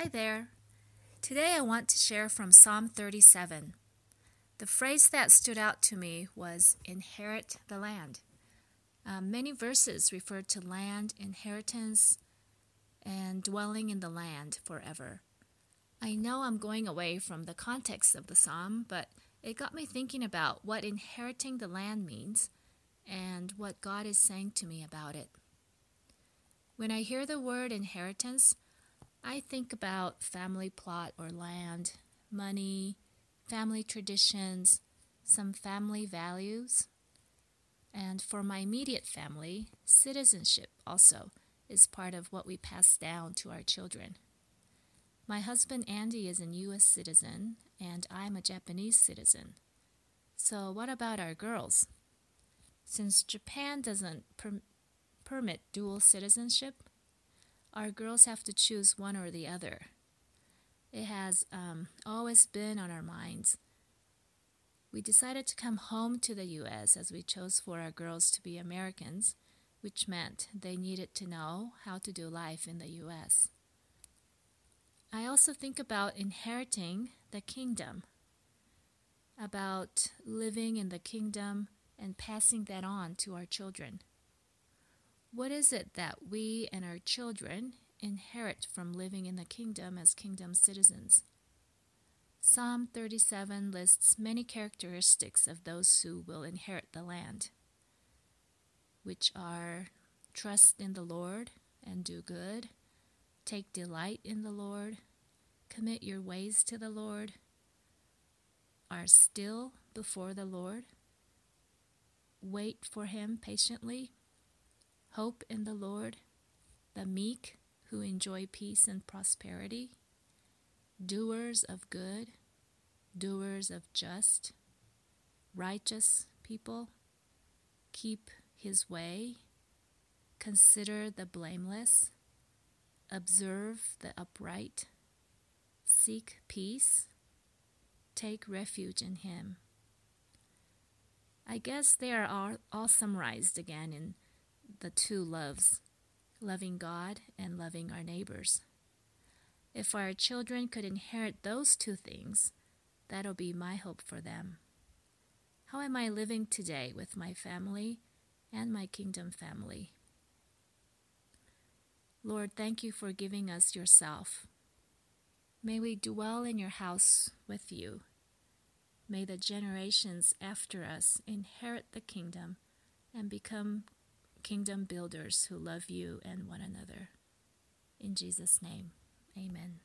Hi there. Today I want to share from Psalm 37. The phrase that stood out to me was inherit the land. Uh, many verses refer to land, inheritance, and dwelling in the land forever. I know I'm going away from the context of the psalm, but it got me thinking about what inheriting the land means and what God is saying to me about it. When I hear the word inheritance, I think about family plot or land, money, family traditions, some family values. And for my immediate family, citizenship also is part of what we pass down to our children. My husband Andy is a U.S. citizen, and I'm a Japanese citizen. So, what about our girls? Since Japan doesn't per- permit dual citizenship, our girls have to choose one or the other. It has um, always been on our minds. We decided to come home to the US as we chose for our girls to be Americans, which meant they needed to know how to do life in the US. I also think about inheriting the kingdom, about living in the kingdom and passing that on to our children. What is it that we and our children inherit from living in the kingdom as kingdom citizens? Psalm 37 lists many characteristics of those who will inherit the land, which are trust in the Lord and do good, take delight in the Lord, commit your ways to the Lord, are still before the Lord, wait for Him patiently, hope in the Lord, the meek who enjoy peace and prosperity, doers of good, doers of just, righteous people, keep his way, consider the blameless, observe the upright, seek peace, take refuge in him. I guess they are all, all summarized again in the two loves loving God and loving our neighbors. If our children could inherit those two things, that'll be my hope for them. How am I living today with my family and my kingdom family? Lord, thank you for giving us yourself. May we dwell in your house with you. May the generations after us inherit the kingdom and become kingdom builders who love you and one another. In Jesus' name, amen.